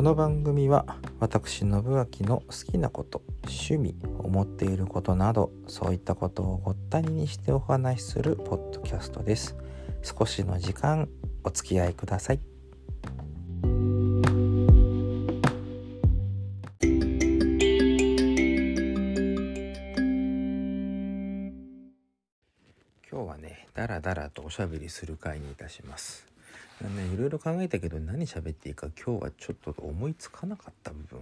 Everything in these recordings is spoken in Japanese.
この番組は私信明の好きなこと趣味思っていることなどそういったことをごったににしてお話しするポッドキャストです。少しの時間お付き合いください。今日はねダラダラとおしゃべりする会にいたします。ね、いろいろ考えたけど何喋っていいか今日はちょっと思いつかなかった部分。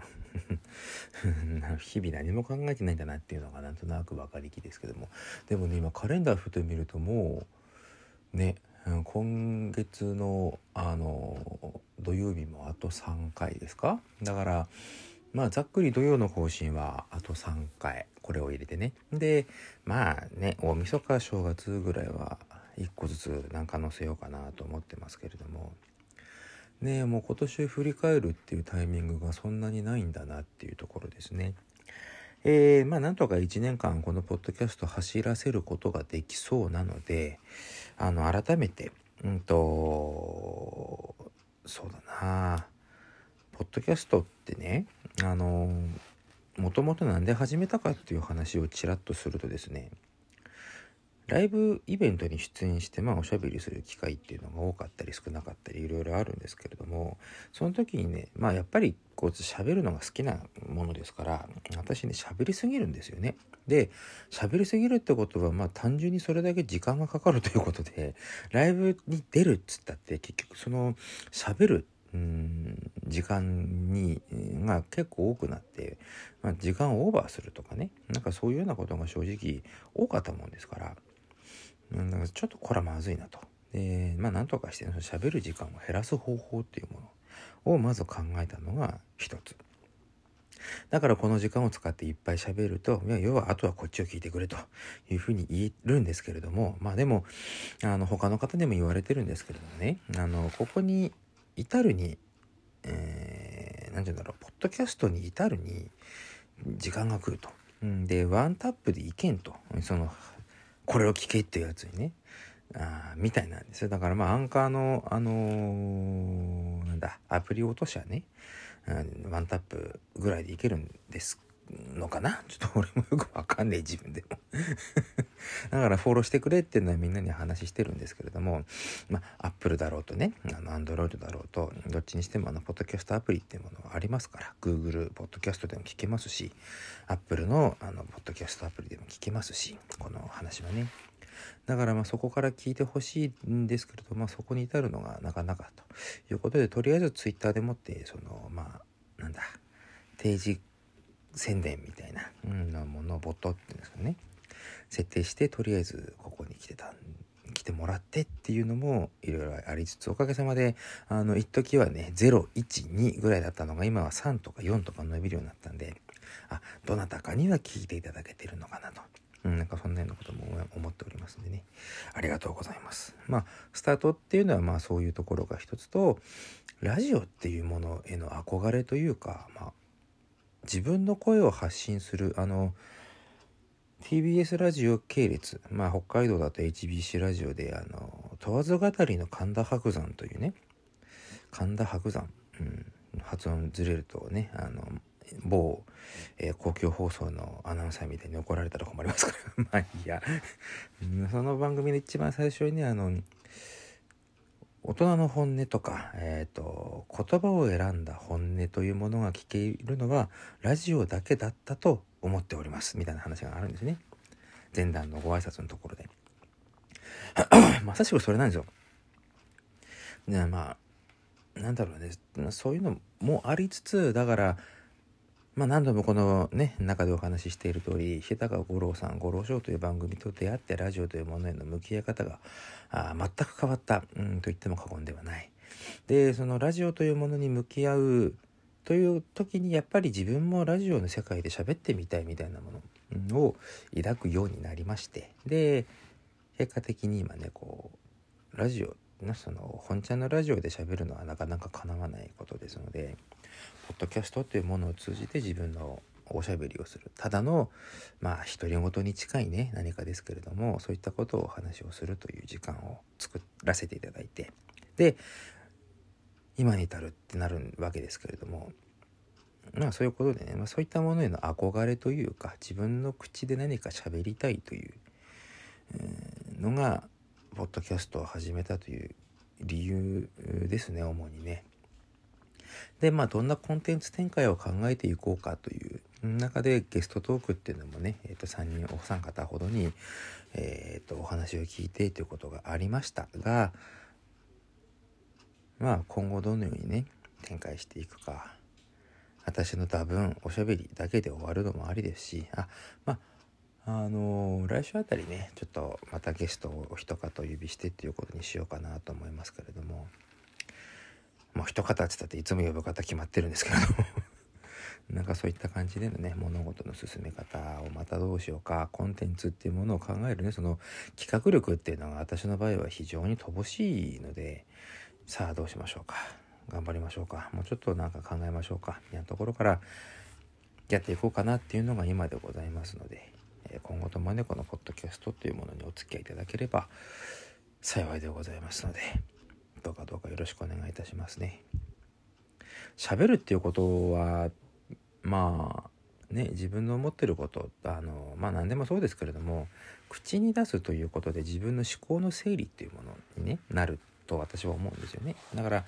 日々何も考えてないんだなっていうのがなんとなく分かりきですけども。でもね今カレンダーふと見るともうね今月のあの土曜日もあと3回ですか？だからまあざっくり土曜の更新はあと3回これを入れてね。でまあね大晦日正月ぐらいは1個ずつなんか載せようかなと思ってますけれどもねもう今年振り返るっていうタイミングがそんなにないんだなっていうところですね。えー、まあなんとか1年間このポッドキャスト走らせることができそうなのであの改めてうんとそうだなポッドキャストってねあのもともと何で始めたかっていう話をちらっとするとですねライブイベントに出演して、まあ、おしゃべりする機会っていうのが多かったり少なかったりいろいろあるんですけれどもその時にねまあやっぱりこう喋るのが好きなものですから私ね喋りすぎるんですよね。で喋りすぎるってことはまあ単純にそれだけ時間がかかるということでライブに出るっつったって結局その喋るうん時間にが結構多くなって、まあ、時間をオーバーするとかねなんかそういうようなことが正直多かったもんですからうん、ちょっとこれはまずいなと。で、まあなんとかして、喋る時間を減らす方法っていうものをまず考えたのが一つ。だからこの時間を使っていっぱい喋ると、いや要はあとはこっちを聞いてくれというふうに言えるんですけれども、まあでも、あの他の方でも言われてるんですけれどもね、あの、ここに至るに、えー、なんて言うんだろう、ポッドキャストに至るに時間が来ると。で、ワンタップでいけんと。そのこれを聞けっていうやつにね、あみたいなんですよ。だからまあアンカーの、あのー、なんだ、アプリ落としはね、うん、ワンタップぐらいでいけるんですのかな？ちょっと俺もよくわかんねえ自分でもだからフォローしてくれっていうのはみんなに話してるんですけれども、まあ、アップルだろうとね、あの、アンドロイドだろうと、どっちにしてもあの、ポッドキャストアプリっていうものがありますから、Google ポッドキャストでも聞けますし、アップルのあの、ポッドキャストアプリでも聞けますし、この話はね。だからまあそこから聞いてほしいんですけれども、ま、そこに至るのがなかなかということでとりあえず Twitter でもってそのまあなんだ定時宣伝みたいな、うん、ものをボットっていうんですかね設定してとりあえずここに来てた来てもらってっていうのもいろいろありつつおかげさまであの一時はね012ぐらいだったのが今は3とか4とか伸びるようになったんであどなたかには聞いていただけてるのかなと。うん、なんかそんなようなことも思っておりますんでね。ありがとうございます。まあ、スタートっていうのはまあそういうところが一つと、ラジオっていうものへの憧れというか、まあ、自分の声を発信するあの TBS ラジオ系列。まあ北海道だと HBC ラジオであの問わず語りの神田伯山というね。神田伯山、うん、発音ずれるとねあの某、えー、公共放送のアナウンサーみたいに怒られたら困りますから。まあいいや。その番組で一番最初にねあの大人の本音とか、えっ、ー、と、言葉を選んだ本音というものが聞けるのは、ラジオだけだったと思っております。みたいな話があるんですね。前段のご挨拶のところで。まさしくそれなんですよ。ね、まあ、なんだろうね、そういうのもありつつ、だから、まあ、何度もこのね中でお話ししている通り日高五郎さん五郎賞という番組と出会ってラジオというものへの向き合い方があ全く変わった、うん、と言っても過言ではない。でそのラジオというものに向き合うという時にやっぱり自分もラジオの世界で喋ってみたいみたいなものを抱くようになりましてで結果的に今ねこうラジオのその本ちゃんのラジオで喋るのはなかなか叶わないことですのでポッドキャストというものを通じて自分のおしゃべりをする。ただのまあ独り言に近いね何かですけれどもそういったことをお話をするという時間を作らせていただいて。で今に至るってなるわけですけれどもまあそういうことでね、まあ、そういったものへの憧れというか自分の口で何か喋りたいという、のがポッドキャストを始めたという理由ですね主にね。でまあどんなコンテンツ展開を考えていこうかという中でゲストトークっていうのもね、えー、と3人お三方ほどに、えー、とお話を聞いてということがありましたがまあ今後どのようにね展開していくか私の多分おしゃべりだけで終わるのもありですしあまああの来週あたりねちょっとまたゲストをお一方お呼びしてっていうことにしようかなと思いますけれども。もう一方って言ったっていつも呼ぶ方決まってるんですけども。なんかそういった感じでのね物事の進め方をまたどうしようかコンテンツっていうものを考えるねその企画力っていうのが私の場合は非常に乏しいのでさあどうしましょうか。頑張りましょうか。もうちょっとなんか考えましょうか。みたいなところからやっていこうかなっていうのが今でございますので。今後ともねこのポッドキャストというものにお付き合いいただければ幸いでございますのでどうかどうかよろしくお願いいたしますね。喋るっていうことはまあね自分の思ってることあのまあ何でもそうですけれども口に出すということで自分の思考の整理っていうものに、ね、なると私は思うんですよね。だから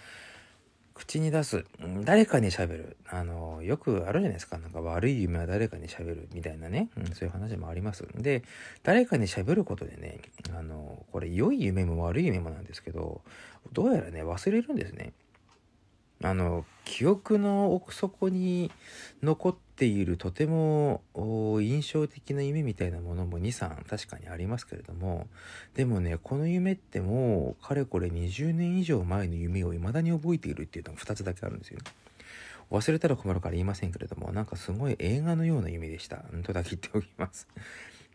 口に出す。誰かに喋る。あのよくあるじゃないですか。なんか悪い夢は誰かに喋るみたいなね、うん、そういう話もあります。で誰かに喋ることでねあのこれ良い夢も悪い夢もなんですけどどうやらね忘れるんですね。あの記憶の奥底に残っているとても印象的な夢みたいなものも23確かにありますけれどもでもねこの夢ってもうかれこれ20年以上前の夢を未だに覚えているっていうのが2つだけあるんですよ。忘れたら困るから言いませんけれどもなんかすごい映画のような夢でした。とだけ言っておきます。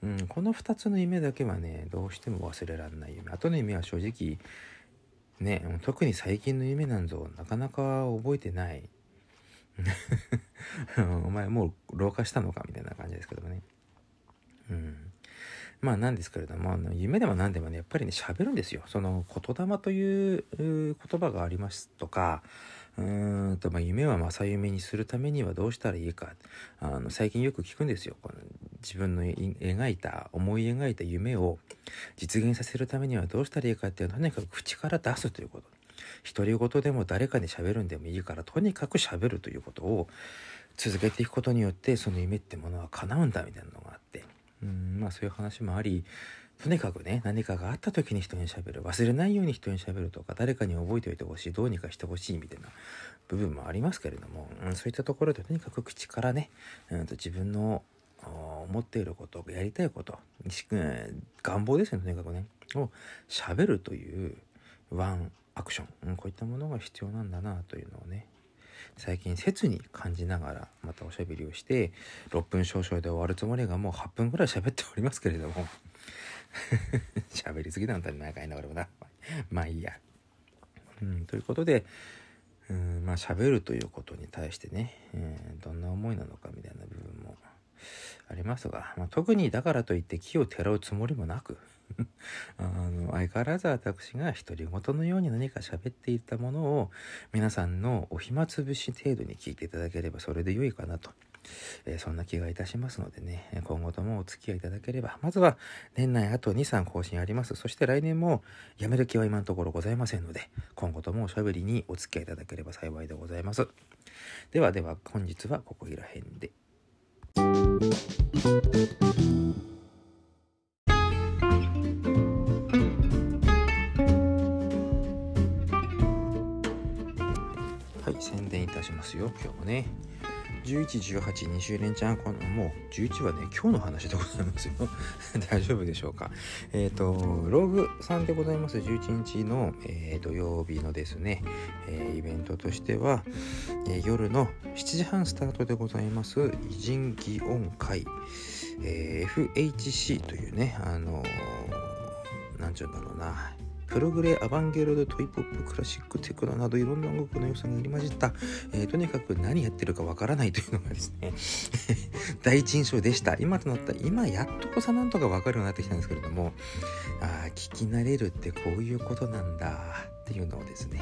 うん、この2つの夢だけはねどうしても忘れられない夢。後の夢は正直ね特に最近の夢なんぞなかなか覚えてない。お前もう老化したのかみたいな感じですけどもね。うん。まあなんですけれどもあの夢でも何でもねやっぱりね喋るんですよ。その言霊という言葉がありますとかうんとまあ、夢は正夢にするためにはどうしたらいいか。あの最近よく聞くんですよ。この自分の描いた思い描いた夢を実現させるためにはどうしたらいいかっていうのはとにかく口から出すということ。独り言でも誰かに喋るんでもいいからとにかく喋るということを続けていくことによってその夢ってものは叶うんだみたいなのがあって。うんまあそういう話もありとにかくね何かがあった時に人にしゃべる。忘れないように人にしゃべるとか誰かに覚えておいてほしいどうにかしてほしいみたいな部分もありますけれども、うん、そういったところでとにかく口からね、うん、と自分の思っていることやりたいこと願望ですよねとにかくね。をしゃべるというワンアクション、こういったものが必要なんだなというのをね最近切に感じながらまたおしゃべりをして6分少々で終わるつもりがもう8分ぐらい喋っておりますけれども。喋りすぎなんだ毎回な俺もな。まあいいや、うん、ということでうんまあ喋るということに対してね、えー、どんな思いなのかみたいな部分もありますが、まあ、特にだからといって木をてらうつもりもなく あの相変わらず私が独り言のように何か喋っていたものを皆さんのお暇つぶし程度に聞いていただければそれで良いかなと、えー、そんな気がいたしますのでね今後ともお付き合いいただければまずは年内あと23更新あります。そして来年もやめる気は今のところございませんので今後ともおしゃべりにお付き合いいただければ幸いでございます。ではでは本日はここいら辺で。はい宣伝いたしますよ今日もね。1118週連チャンこのもう11はね今日の話でございますよ。大丈夫でしょうか。えっ、ー、とログさんでございます。11日の、えー、土曜日のですね、えー、イベントとしては、え夜の7時半スタートでございます。偉人祇音会、え FHC というねあのー、なんちゅうんだろうな。プログレ、アバンゲルド、トイポップ、クラシック、テクノなどいろんな音楽の良さが入り混じった、えー、とにかく何やってるかわからない というのがですね 第一印象でした。今となった、今やっとこさなんとかわかるようになってきたんですけれども、ああ、聞き慣れるってこういうことなんだ。っていうのをですね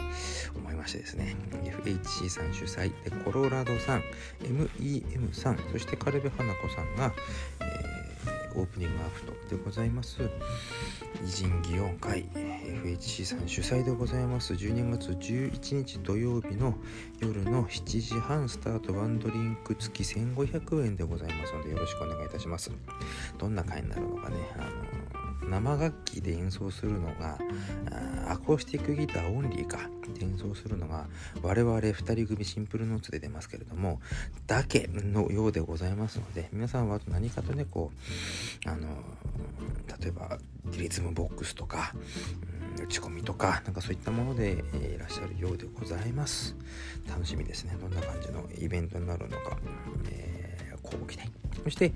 思いましてですね FHC さん主催でコロラドさん MEM さんそしてカルベ花子さんが、えー、オープニングアフトでございます偉人祇園会 FHC さん主催でございます。12月11日土曜日の夜の7時半スタート。ワンドリンク付き1500円でございますのでよろしくお願いいたします。どんな会になるのかね。あの生楽器で演奏するのがアコースティックギターオンリーか。で演奏するのが我々2人組シンプルノーツで出ますけれどもだけのようでございますので皆さんは何かとねこうあの例えばリズムボックスとか、うん、打ち込みとかなんかそういったもので、いらっしゃるようでございます。楽しみですね。どんな感じのイベントになるのか、えー、交互期待そして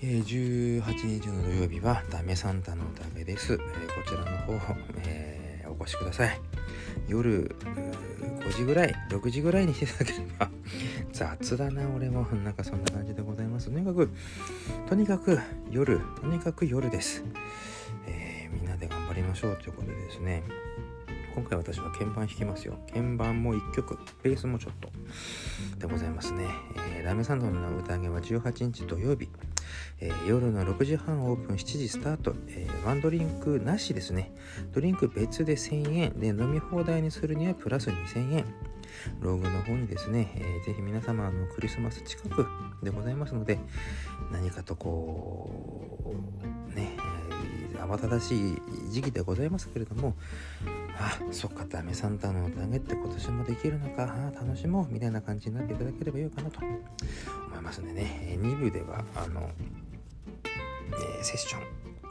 え、18日の土曜日はダメサンタの宴です、え、こちらの方、え、お越しください。夜5時ぐらい6時ぐらいに来ていただければ 雑だな俺も。なんかそんな感じでございます。とにかくとにかく夜とにかく夜です、えー、みんなで頑張りましょうということでですね。今回私は鍵盤弾きますよ。鍵盤も1曲、ベースもちょっとでございますね。えー、ラメサンドの宴は18日土曜日、えー、夜の6時半オープン7時スタート、えー、ワンドリンクなしですね。ドリンク別で1000円で飲み放題にするにはプラス2000円。ログの方にですね、えー、ぜひ皆様のクリスマス近くでございますので、何かとこう、ね、慌ただしい時期でございますけれども、あそっかダメサンタの宴って今年もできるのかあ楽しもうみたいな感じになっていただければよいかなと思いますんでね2部ではあの、えー、セッショ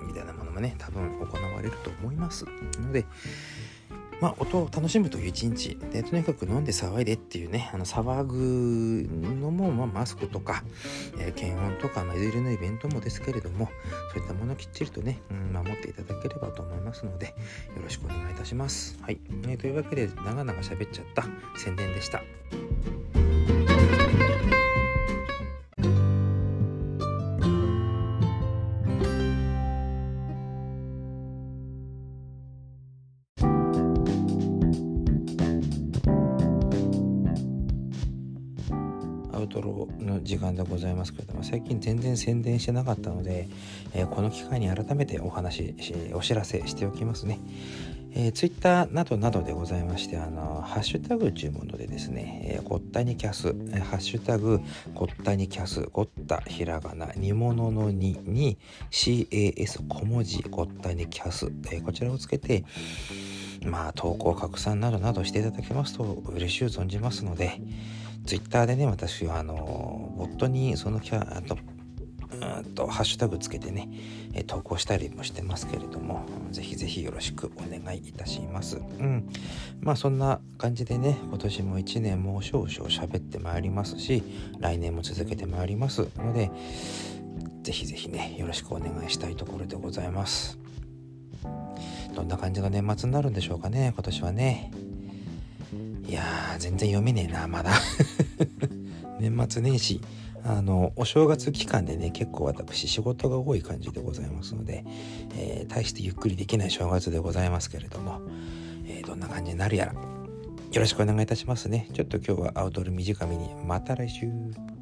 ンみたいなものもね多分行われると思いますのでまあ、音を楽しむという一日でとにかく飲んで騒いでっていうねあの騒ぐのも、まあ、マスクとか、えー、検温とか、まあ、いろいろなイベントもですけれどもそういったものをきっちりとね、うん、守っていただければと思いますのでよろしくお願いいたします。はい、えー、というわけで長々喋っちゃった宣伝でした。ざいますけれども最近全然宣伝してなかったので、えー、この機会に改めてお話しお知らせしておきますね。えー、ツイッターなどなどでございましてあのハッシュタグというものでですね、えー、ごったにキャス、えー、ハッシュタグごったにキャスごったひらがな煮物の煮に CAS 小文字ごったにキャス、えー、こちらをつけてまあ投稿拡散などなどしていただけますと嬉しゅう存じますのでツイッターでね、私はあの、ボットにそのキャ、あと、うんと、ハッシュタグつけてね、え投稿したりもしてますけれども、ぜひぜひよろしくお願いいたします。うん。まあそんな感じでね、今年も1年もう少々喋ってまいりますし、来年も続けてまいりますので、ぜひぜひね、よろしくお願いしたいところでございます。どんな感じの年末になるんでしょうかね、今年はね。いやー、全然読めねえな、まだ。年末年始、あの、お正月期間でね、結構私仕事が多い感じでございますので、えー、大してゆっくりできない正月でございますけれども、えー、どんな感じになるやら、よろしくお願いいたしますね。ちょっと今日はアウトドア短めに、また来週。